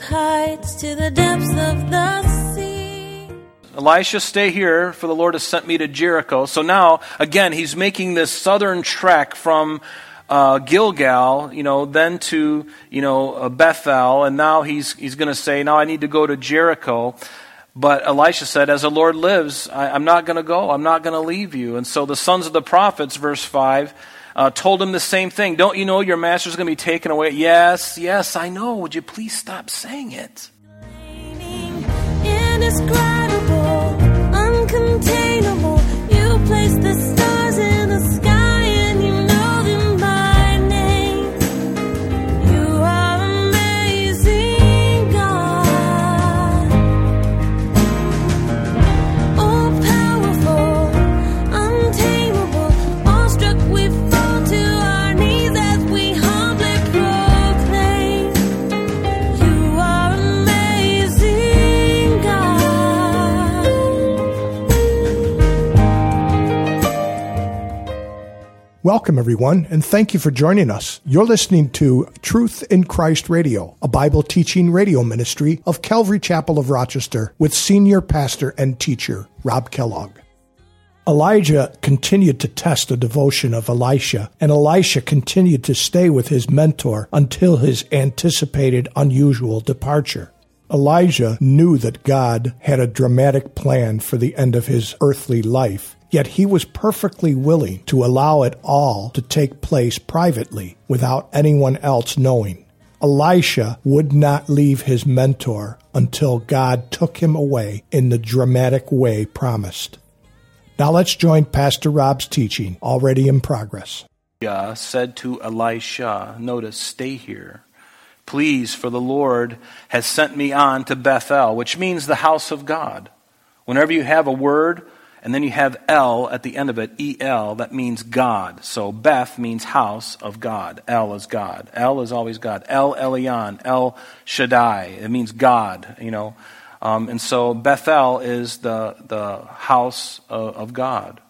wild heights to the depths of the sea. Elisha, stay here, for the Lord has sent me to Jericho. So now, again, he's making this southern trek from uh, Gilgal, you know, then to, you know, uh, Bethel, and now he's, he's going to say, now I need to go to Jericho. But Elisha said, As the Lord lives, I, am not going to go. I'm not going to leave you. And so the sons of the prophets, verse 5, uh, told him the same thing. Don't you know your master's going to be taken away? Yes, yes, I know. Would you please stop saying it? Indescribable, uncontainable, everyone, and thank you for joining us. You're listening to Truth in Christ Radio, a Bible teaching radio ministry of Calvary Chapel of Rochester with senior pastor and teacher Rob Kellogg. Elijah continued to test the devotion of Elisha, and Elisha continued to stay with his mentor until his anticipated unusual departure. Elijah knew that God had a dramatic plan for the end of his earthly life, yet he was perfectly willing to allow it all to take place privately without anyone else knowing. Elisha would not leave his mentor until God took him away in the dramatic way promised. Now let's join Pastor Rob's teaching, already in progress. Elijah said to Elisha, Notice, stay here. Please, for the Lord has sent me on to Bethel, which means the house of God. Whenever you have a word, and then you have El at the end of it, E-L, that means God. So Beth means house of God. El is God. El is always God. El Elyon, El Shaddai. It means God, you know. Um, and so Bethel is the, the house of, of God.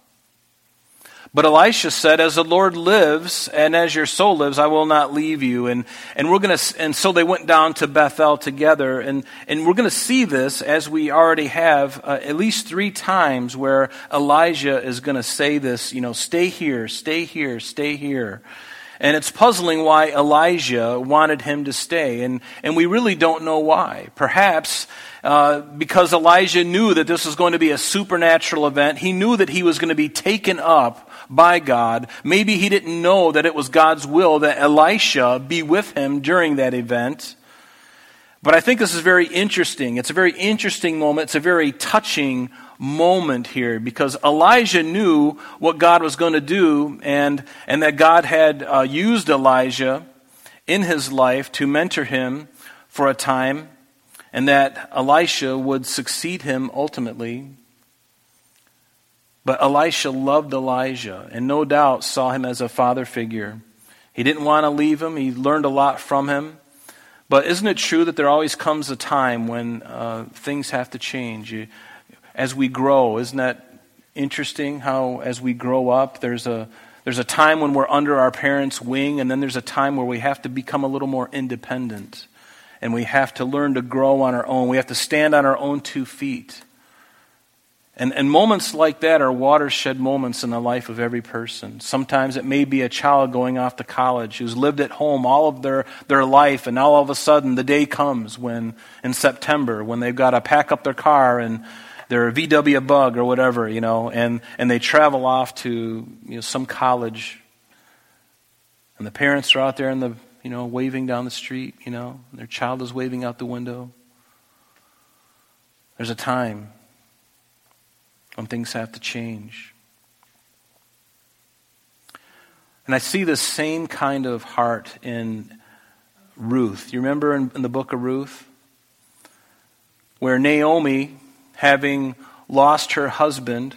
But Elisha said, As the Lord lives, and as your soul lives, I will not leave you. And, and we're going to, and so they went down to Bethel together. And, and we're going to see this as we already have uh, at least three times where Elijah is going to say this, you know, stay here, stay here, stay here. And it's puzzling why Elijah wanted him to stay. And, and we really don't know why. Perhaps uh, because Elijah knew that this was going to be a supernatural event. He knew that he was going to be taken up by God. Maybe he didn't know that it was God's will that Elisha be with him during that event. But I think this is very interesting. It's a very interesting moment. It's a very touching moment here because Elijah knew what God was going to do and, and that God had uh, used Elijah in his life to mentor him for a time and that Elisha would succeed him ultimately. But Elisha loved Elijah and no doubt saw him as a father figure. He didn't want to leave him, he learned a lot from him. But isn't it true that there always comes a time when uh, things have to change? You, as we grow, isn't that interesting how as we grow up, there's a, there's a time when we're under our parents' wing, and then there's a time where we have to become a little more independent. And we have to learn to grow on our own. We have to stand on our own two feet. And, and moments like that are watershed moments in the life of every person. Sometimes it may be a child going off to college who's lived at home all of their, their life, and all of a sudden the day comes when, in September, when they've got to pack up their car and their VW bug or whatever, you know, and, and they travel off to you know, some college. And the parents are out there in the, you know, waving down the street, you know, their child is waving out the window. There's a time when things have to change. And I see the same kind of heart in Ruth. You remember in, in, the book of Ruth? Where Naomi, having lost her husband,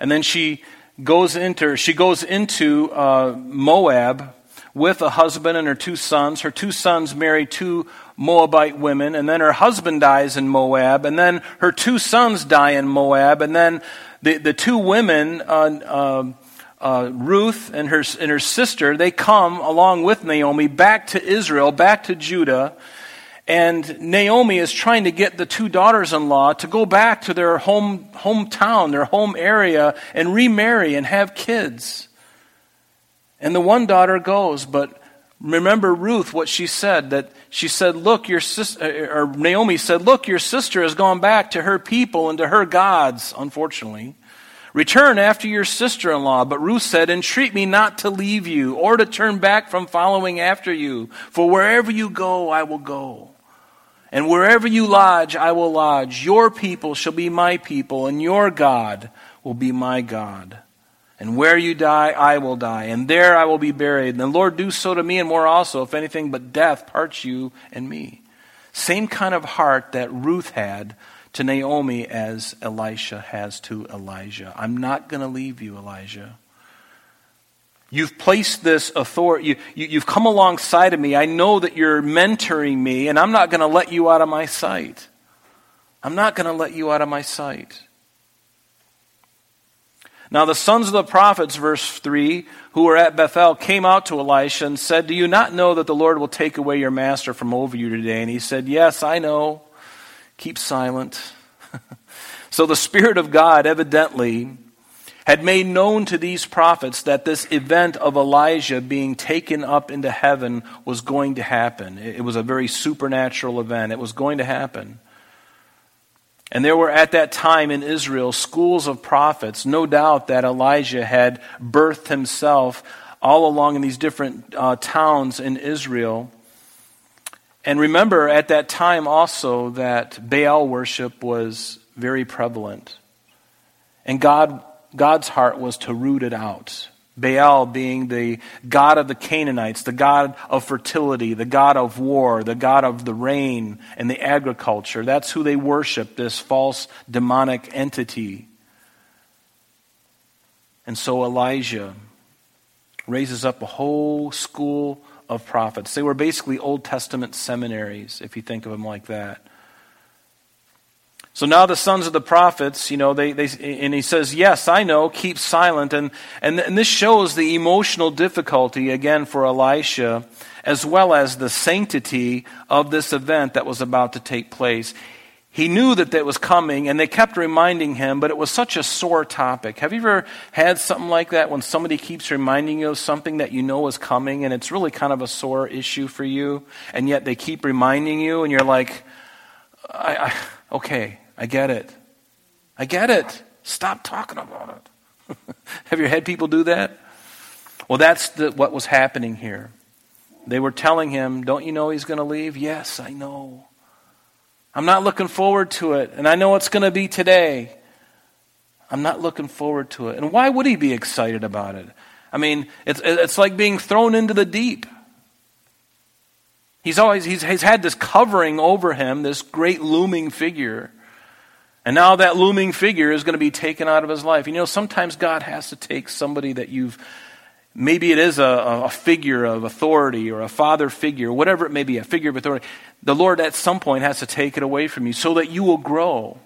and then she goes into she goes into uh, Moab with a husband and her two sons. Her two sons marry two Moabite women, and then her husband dies in Moab, and then her two sons die in Moab, and then the, the two women, uh, uh, uh, Ruth and her, and her sister, they come along with Naomi back to Israel, back to Judah, And Naomi is trying to get the two daughters in law to go back to their home, hometown, their home area, and remarry and have kids. And the one daughter goes, but remember Ruth, what she said, that she said, Look, your sister, uh, uh, or Naomi said, Look, your sister has gone back to her people and to her gods, unfortunately. Return after your sister in law. But Ruth said, Entreat me not to leave you or to turn back from following after you. For wherever you go, I will go. And wherever you lodge, I will lodge. Your people shall be my people, and your God will be my God. And where you die, I will die, and there I will be buried. And the Lord do so to me and more also, if anything but death parts you and me. Same kind of heart that Ruth had to Naomi as Elisha has to Elijah. I'm not going to leave you, Elijah. You've placed this authority, you, have come alongside of me. I know that you're mentoring me, and I'm not going to let you out of my sight. I'm not going to let you out of my sight. Now, the sons of the prophets, verse 3, who were at Bethel, came out to Elisha and said, Do you not know that the Lord will take away your master from over you today? And he said, Yes, I know. Keep silent. so the Spirit of God evidently had made known to these prophets that this event of Elijah being taken up into heaven was going to happen. It was a very supernatural event. It was going to happen. And there were at that time in Israel schools of prophets. No doubt that Elijah had birthed himself all along in these different uh, towns in Israel. And remember at that time also that Baal worship was very prevalent. And God God's heart was to root it out. Baal being the god of the Canaanites, the god of fertility, the god of war, the god of the rain and the agriculture. That's who they worship, this false demonic entity. And so Elijah raises up a whole school of prophets. They were basically Old Testament seminaries, if you think of them like that. So now the sons of the prophets, you know, they, they, and he says, Yes, I know, keep silent. And, and, and this shows the emotional difficulty, again, for Elisha, as well as the sanctity of this event that was about to take place. He knew that that was coming, and they kept reminding him, but it was such a sore topic. Have you ever had something like that when somebody keeps reminding you of something that you know is coming, and it's really kind of a sore issue for you, and yet they keep reminding you, and you're like, I, I, okay, I get it. I get it. Stop talking about it. Have you had people do that? Well, that's the, what was happening here. They were telling him, Don't you know he's going to leave? Yes, I know. I'm not looking forward to it, and I know it's going to be today. I'm not looking forward to it. And why would he be excited about it? I mean, it's, it's like being thrown into the deep. He's always he's, he's had this covering over him, this great looming figure. And now that looming figure is going to be taken out of his life. You know, sometimes God has to take somebody that you've, maybe it is a, a figure of authority or a father figure, whatever it may be, a figure of authority. The Lord at some point has to take it away from you so that you will grow.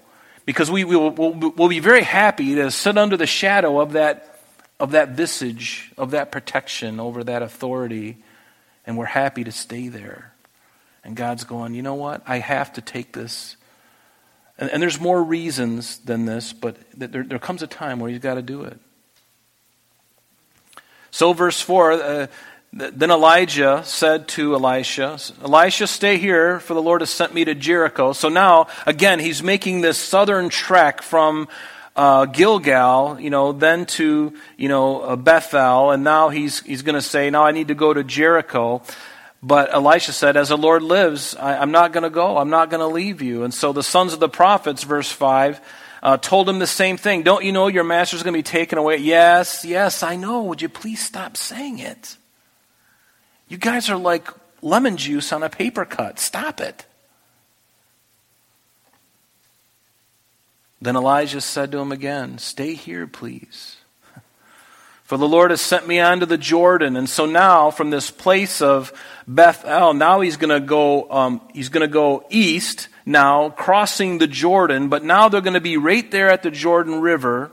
Because we, we will we'll, we'll be very happy to sit under the shadow of that, of that visage, of that protection over that authority, and we're happy to stay there. And God's going, you know what? I have to take this and, and there's more reasons than this, but there, there comes a time where you've got to do it. So, verse 4 uh, then Elijah said to Elisha, Elisha, stay here, for the Lord has sent me to Jericho. So now, again, he's making this southern trek from uh, Gilgal, you know, then to, you know, uh, Bethel, and now he's, he's going to say, now I need to go to Jericho. But Elisha said, As the Lord lives, I, am not going to go. I'm not going to leave you. And so the sons of the prophets, verse 5, uh, told him the same thing. Don't you know your master's going to be taken away? Yes, yes, I know. Would you please stop saying it? You guys are like lemon juice on a paper cut. Stop it. Then Elijah said to him again, Stay here, please. For the Lord has sent me on to the Jordan. And so now, from this place of Bethel, now he's going to go, um, he's going to go east now, crossing the Jordan. But now they're going to be right there at the Jordan River.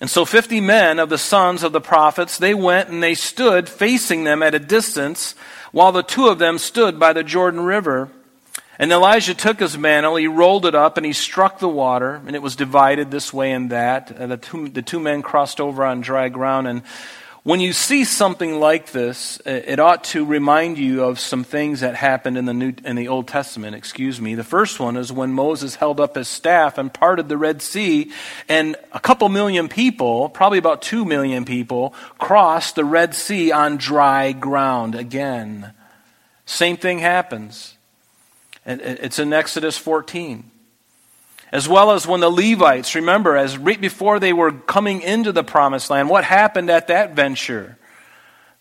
And so 50 men of the sons of the prophets, they went and they stood facing them at a distance while the two of them stood by the Jordan River. And Elijah took his mantle, he rolled it up, and he struck the water, and it was divided this way and that. And the two, the two men crossed over on dry ground. And when you see something like this, uh, it ought to remind you of some things that happened in the New, in the Old Testament. Excuse me. The first one is when Moses held up his staff and parted the Red Sea, and a couple million people, probably about two million people, crossed the Red Sea on dry ground again. Same thing happens. It's in Exodus 14 as well as when the Levites, remember, as right before they were coming into the promised land, what happened at that venture?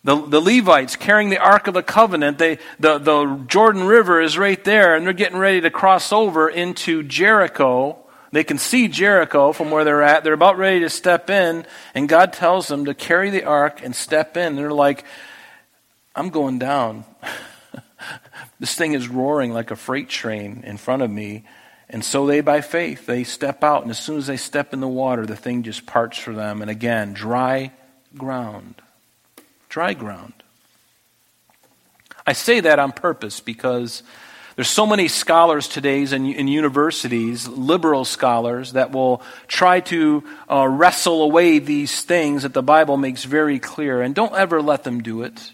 The, the Levites carrying the Ark of the Covenant, they, the, the Jordan River is right there, and they're getting ready to cross over into Jericho. They can see Jericho from where they're at. They're about ready to step in, and God tells them to carry the ark and step in. They're like, I'm going down. this thing is roaring like a freight train in front of me. And so they, by faith, they step out, and as soon as they step in the water, the thing just parts for them. And again, dry ground. Dry ground. I say that on purpose because there's so many scholars today in, in universities, liberal scholars, that will try to uh, wrestle away these things that the Bible makes very clear. And don't ever let them do it.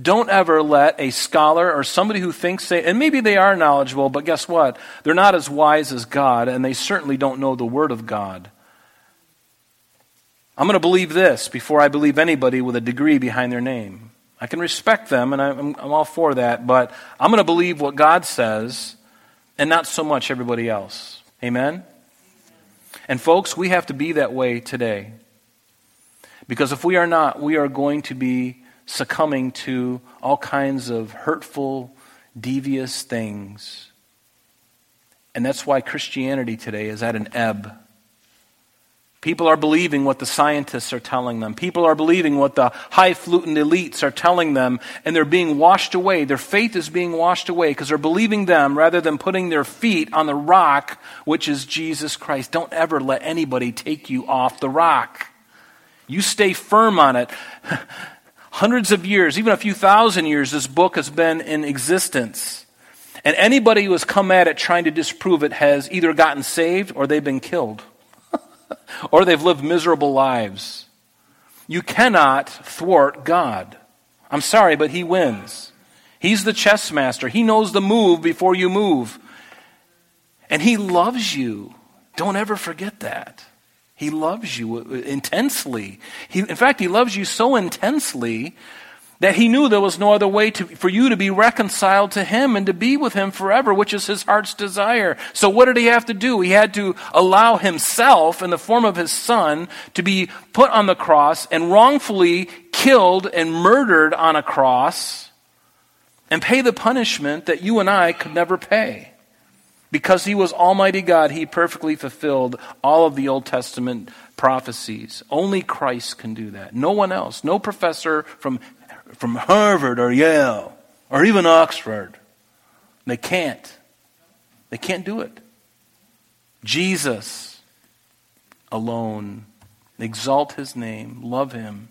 Don't ever let a scholar or somebody who thinks they, and maybe they are knowledgeable, but guess what? They're not as wise as God, and they certainly don't know the Word of God. I'm going to believe this before I believe anybody with a degree behind their name. I can respect them, and I'm, I'm all for that, but I'm going to believe what God says and not so much everybody else. Amen? And folks, we have to be that way today. Because if we are not, we are going to be succumbing to all kinds of hurtful, devious things. And that's why Christianity today is at an ebb. People are believing what the scientists are telling them. People are believing what the highfalutin elites are telling them, and they're being washed away. Their faith is being washed away because they're believing them rather than putting their feet on the rock, which is Jesus Christ. Don't ever let anybody take you off the rock. You stay firm on it. hundreds of years, even a few thousand years, this book has been in existence. And anybody who has come at it trying to disprove it has either gotten saved or they've been killed, or they've lived miserable lives. You cannot thwart God. I'm sorry, but He wins. He's the chess master. He knows the move before you move. And He loves you. Don't ever forget that. He loves you intensely. He, in fact, He loves you so intensely that He knew there was no other way to, for you to be reconciled to Him and to be with Him forever, which is His heart's desire. So, what did He have to do? He had to allow Himself, in the form of His Son, to be put on the cross and wrongfully killed and murdered on a cross and pay the punishment that you and I could never pay. Because he was Almighty God, he perfectly fulfilled all of the Old Testament prophecies. Only Christ can do that. No one else. No professor from, from Harvard or Yale or even Oxford. They can't. They can't do it. Jesus alone. Exalt his name. Love him.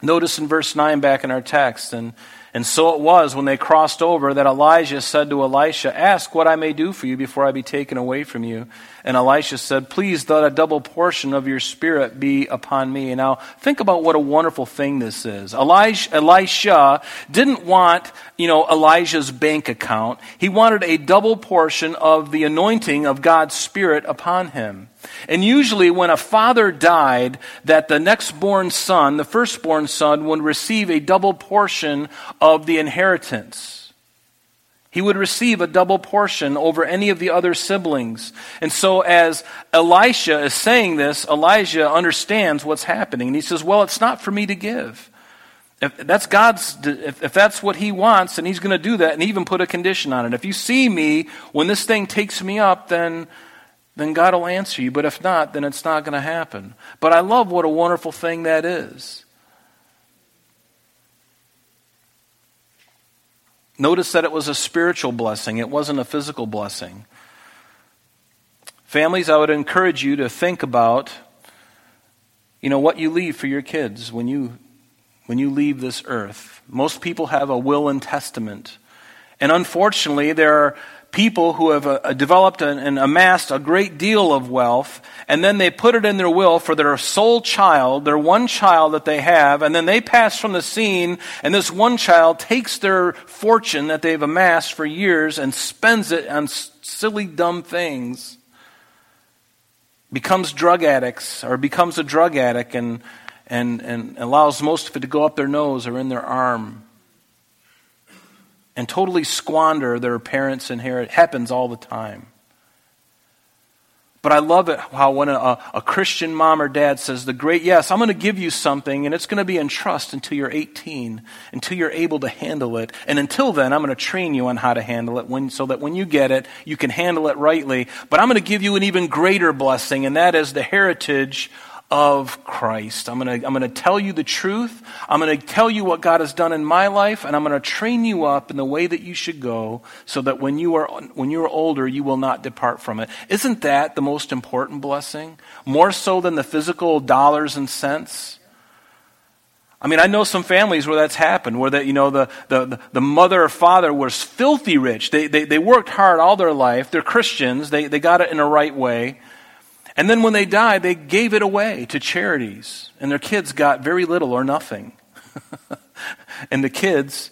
Notice in verse 9 back in our text, and and so it was when they crossed over that Elijah said to Elisha, Ask what I may do for you before I be taken away from you. And Elisha said, Please let a double portion of your spirit be upon me. And now think about what a wonderful thing this is. Elijah, Elisha didn't want, you know, Elijah's bank account. He wanted a double portion of the anointing of God's spirit upon him. And usually when a father died, that the next born son, the firstborn son, would receive a double portion of the inheritance. He would receive a double portion over any of the other siblings. And so as Elisha is saying this, Elijah understands what's happening. And he says, well, it's not for me to give. If that's God's, if, if that's what He wants, then He's going to do that and even put a condition on it. If you see me when this thing takes me up, then then God will answer you. But if not, then it's not going to happen. But I love what a wonderful thing that is. Notice that it was a spiritual blessing, it wasn't a physical blessing. Families, I would encourage you to think about you know what you leave for your kids when you when you leave this earth. Most people have a will and testament. And unfortunately, there are people who have uh, developed and, and amassed a great deal of wealth, and then they put it in their will for their sole child, their one child that they have, and then they pass from the scene, and this one child takes their fortune that they've amassed for years and spends it on s- silly, dumb things. Becomes drug addicts, or becomes a drug addict, and, and, and allows most of it to go up their nose or in their arm and totally squander their parents' inherit happens all the time. But I love it how when a, a Christian mom or dad says, the great, yes, I'm going to give you something and it's going to be in trust until you're 18, until you're able to handle it. And until then, I'm going to train you on how to handle it when, so that when you get it, you can handle it rightly. But I'm going to give you an even greater blessing, and that is the heritage of Christ. I'm going to, I'm to tell you the truth. I'm going to tell you what God has done in my life, and I'm going to train you up in the way that you should go so that when you are, when you are older, you will not depart from it. Isn't that the most important blessing? More so than the physical dollars and cents? I mean, I know some families where that's happened, where that, you know, the, the, the mother or father was filthy rich. They, they, they worked hard all their life. They're Christians. They, they got it in a right way. And then when they died, they gave it away to charities, and their kids got very little or nothing. and the kids,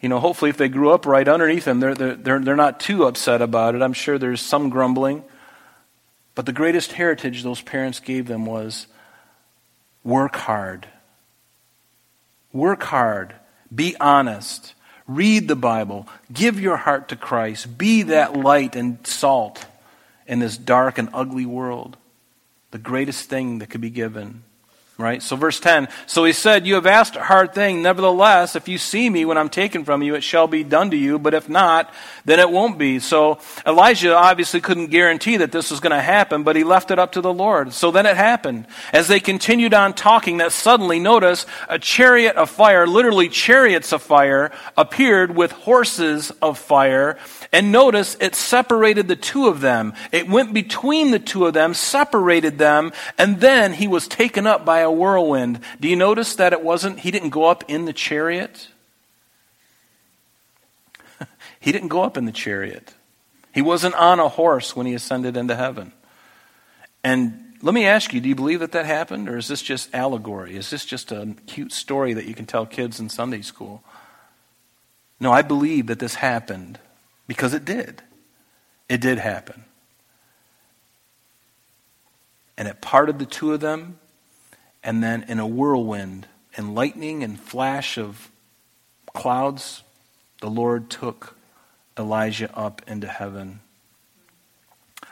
you know, hopefully if they grew up right underneath them, they're, they're, they're not too upset about it. I'm sure there's some grumbling. But the greatest heritage those parents gave them was work hard. Work hard. Be honest. Read the Bible. Give your heart to Christ. Be that light and salt in this dark and ugly world the greatest thing that could be given. Right? So, verse 10 So he said, You have asked a hard thing. Nevertheless, if you see me when I'm taken from you, it shall be done to you. But if not, then it won't be. So, Elijah obviously couldn't guarantee that this was going to happen, but he left it up to the Lord. So then it happened. As they continued on talking, that suddenly, notice, a chariot of fire, literally chariots of fire, appeared with horses of fire. And notice it separated the two of them. It went between the two of them, separated them, and then he was taken up by a whirlwind. Do you notice that it wasn't, he didn't go up in the chariot? he didn't go up in the chariot. He wasn't on a horse when he ascended into heaven. And let me ask you, do you believe that that happened, or is this just allegory? Is this just a cute story that you can tell kids in Sunday school? No, I believe that this happened because it did. It did happen. And it parted the two of them, and then in a whirlwind and lightning and flash of clouds, the Lord took Elijah up into heaven.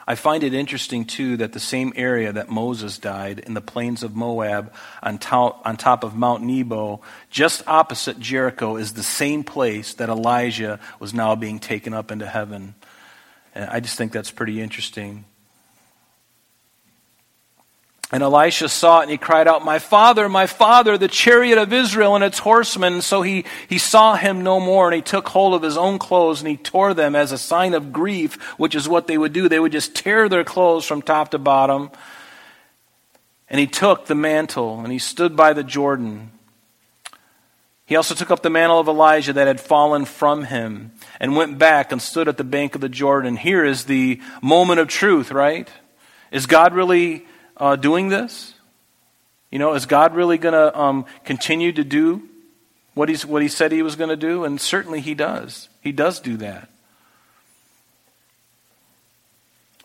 I find it interesting, too, that the same area that Moses died in the plains of Moab on top, on top of Mount Nebo, just opposite Jericho, is the same place that Elijah was now being taken up into heaven. And I just think that's pretty interesting. And Elisha saw it and he cried out, My father, my father, the chariot of Israel and its horsemen. So he, he saw him no more and he took hold of his own clothes and he tore them as a sign of grief, which is what they would do. They would just tear their clothes from top to bottom. And he took the mantle and he stood by the Jordan. He also took up the mantle of Elijah that had fallen from him and went back and stood at the bank of the Jordan. Here is the moment of truth, right? Is God really uh, doing this? You know, is God really going to um, continue to do what, he's, what he said he was going to do? And certainly he does. He does do that.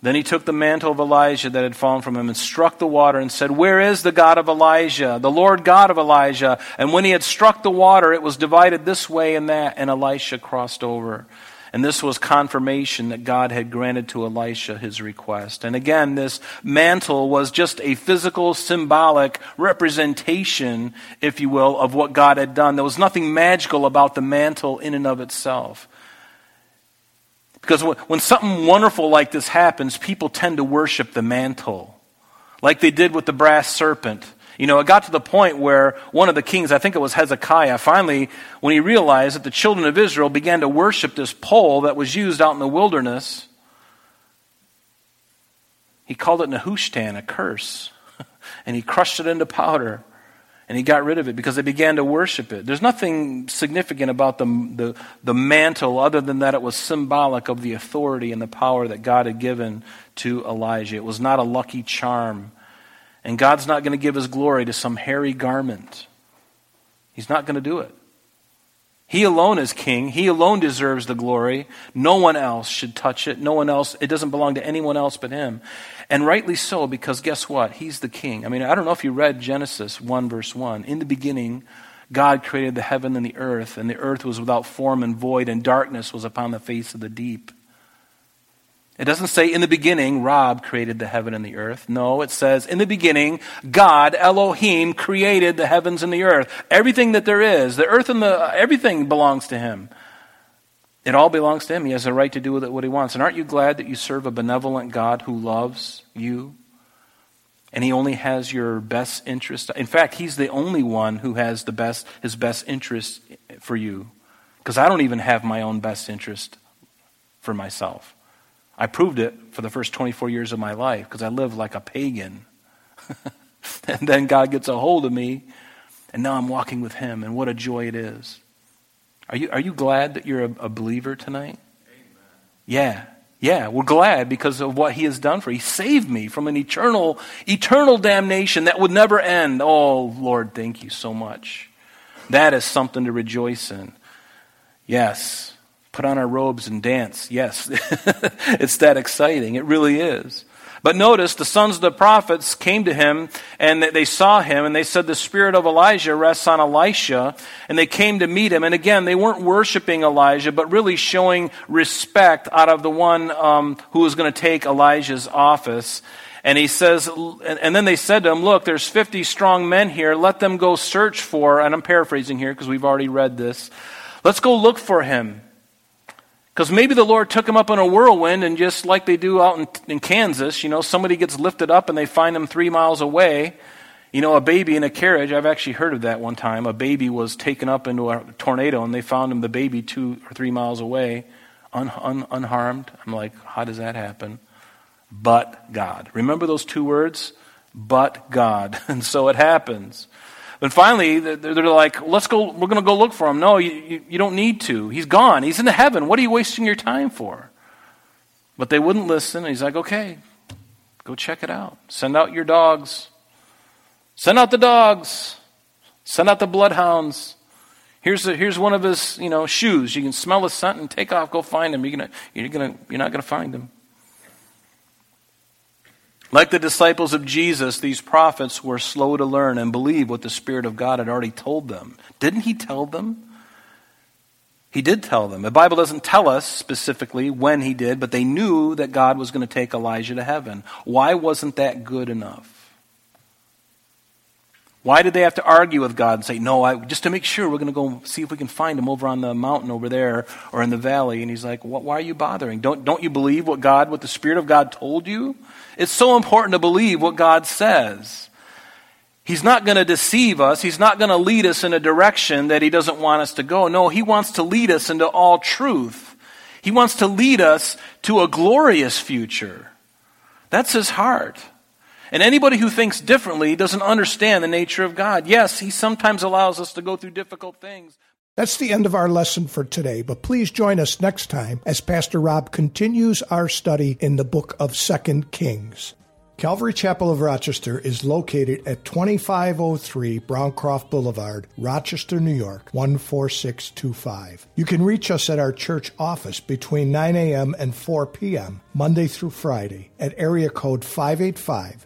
Then he took the mantle of Elijah that had fallen from him and struck the water and said, Where is the God of Elijah, the Lord God of Elijah? And when he had struck the water, it was divided this way and that, and Elisha crossed over. And this was confirmation that God had granted to Elisha his request. And again, this mantle was just a physical, symbolic representation, if you will, of what God had done. There was nothing magical about the mantle in and of itself. Because when something wonderful like this happens, people tend to worship the mantle, like they did with the brass serpent. You know, it got to the point where one of the kings, I think it was Hezekiah, finally, when he realized that the children of Israel began to worship this pole that was used out in the wilderness, He called it Nehushtan, a curse. and he crushed it into powder. And he got rid of it because they began to worship it. There's nothing significant about the, the, the mantle other than that it was symbolic of the authority and the power that God had given to Elijah. It was not a lucky charm. And God's not going to give his glory to some hairy garment. He's not going to do it. He alone is king. He alone deserves the glory. No one else should touch it. No one else, it doesn't belong to anyone else but him. And rightly so, because guess what? He's the king. I mean, I don't know if you read Genesis 1, verse 1. In the beginning, God created the heaven and the earth, and the earth was without form and void, and darkness was upon the face of the deep. It doesn't say in the beginning, Rob created the heaven and the earth. No, it says in the beginning, God, Elohim, created the heavens and the earth. Everything that there is, the earth and the, uh, everything belongs to Him. It all belongs to Him. He has a right to do with it what He wants. And aren't you glad that you serve a benevolent God who loves you? And He only has your best interest. In fact, He's the only one who has the best, His best interest for you. Because I don't even have my own best interest for myself. I proved it for the first 24 years of my life because I lived like a pagan. and then God gets a hold of me, and now I'm walking with Him, and what a joy it is. Are you, are you glad that you're a, a believer tonight? Amen. Yeah. Yeah, we're glad because of what he has done for. He saved me from an eternal, eternal damnation that would never end. Oh, Lord, thank you so much. That is something to rejoice in. Yes put on our robes and dance. Yes, it's that exciting. It really is. But notice the sons of the prophets came to him and they saw him and they said, The spirit of Elijah rests on Elisha. And they came to meet him. And again, they weren't worshiping Elijah, but really showing respect out of the one um, who was going to take Elijah's office. And he says, and then they said to him, Look, there's 50 strong men here. Let them go search for, and I'm paraphrasing here because we've already read this. Let's go look for him. Because maybe the Lord took him up in a whirlwind, and just like they do out in, in, Kansas, you know, somebody gets lifted up and they find him three miles away. You know, a baby in a carriage, I've actually heard of that one time. A baby was taken up into a tornado, and they found him, the baby, two or three miles away, un, un, unharmed. I'm like, how does that happen? But God. Remember those two words? But God. And so it happens. But finally, they're like, let's go, we're going to go look for him. No, you, you, don't need to. He's gone. He's in the heaven. What are you wasting your time for? But they wouldn't listen. He's like, okay, go check it out. Send out your dogs. Send out the dogs. Send out the bloodhounds. Here's, a, here's one of his you know, shoes. You can smell the scent and take off, go find him. You're, gonna, you're, gonna, you're not going to find him. Like the disciples of Jesus, these prophets were slow to learn and believe what the Spirit of God had already told them. Didn't He tell them? He did tell them. The Bible doesn't tell us specifically when He did, but they knew that God was going to take Elijah to heaven. Why wasn't that good enough? Why did they have to argue with God and say, no, I, just to make sure, we're going to go see if we can find him over on the mountain over there or in the valley? And he's like, why are you bothering? Don't, don't you believe what God, what the Spirit of God told you? It's so important to believe what God says. He's not going to deceive us. He's not going to lead us in a direction that He doesn't want us to go. No, He wants to lead us into all truth. He wants to lead us to a glorious future. That's His heart. And anybody who thinks differently doesn't understand the nature of God. Yes, He sometimes allows us to go through difficult things. That's the end of our lesson for today, but please join us next time as Pastor Rob continues our study in the book of Second Kings. Calvary Chapel of Rochester is located at 2503 Browncroft Boulevard, Rochester, New York, 14625. You can reach us at our church office between 9 a.m. and 4 p.m., Monday through Friday, at area code 585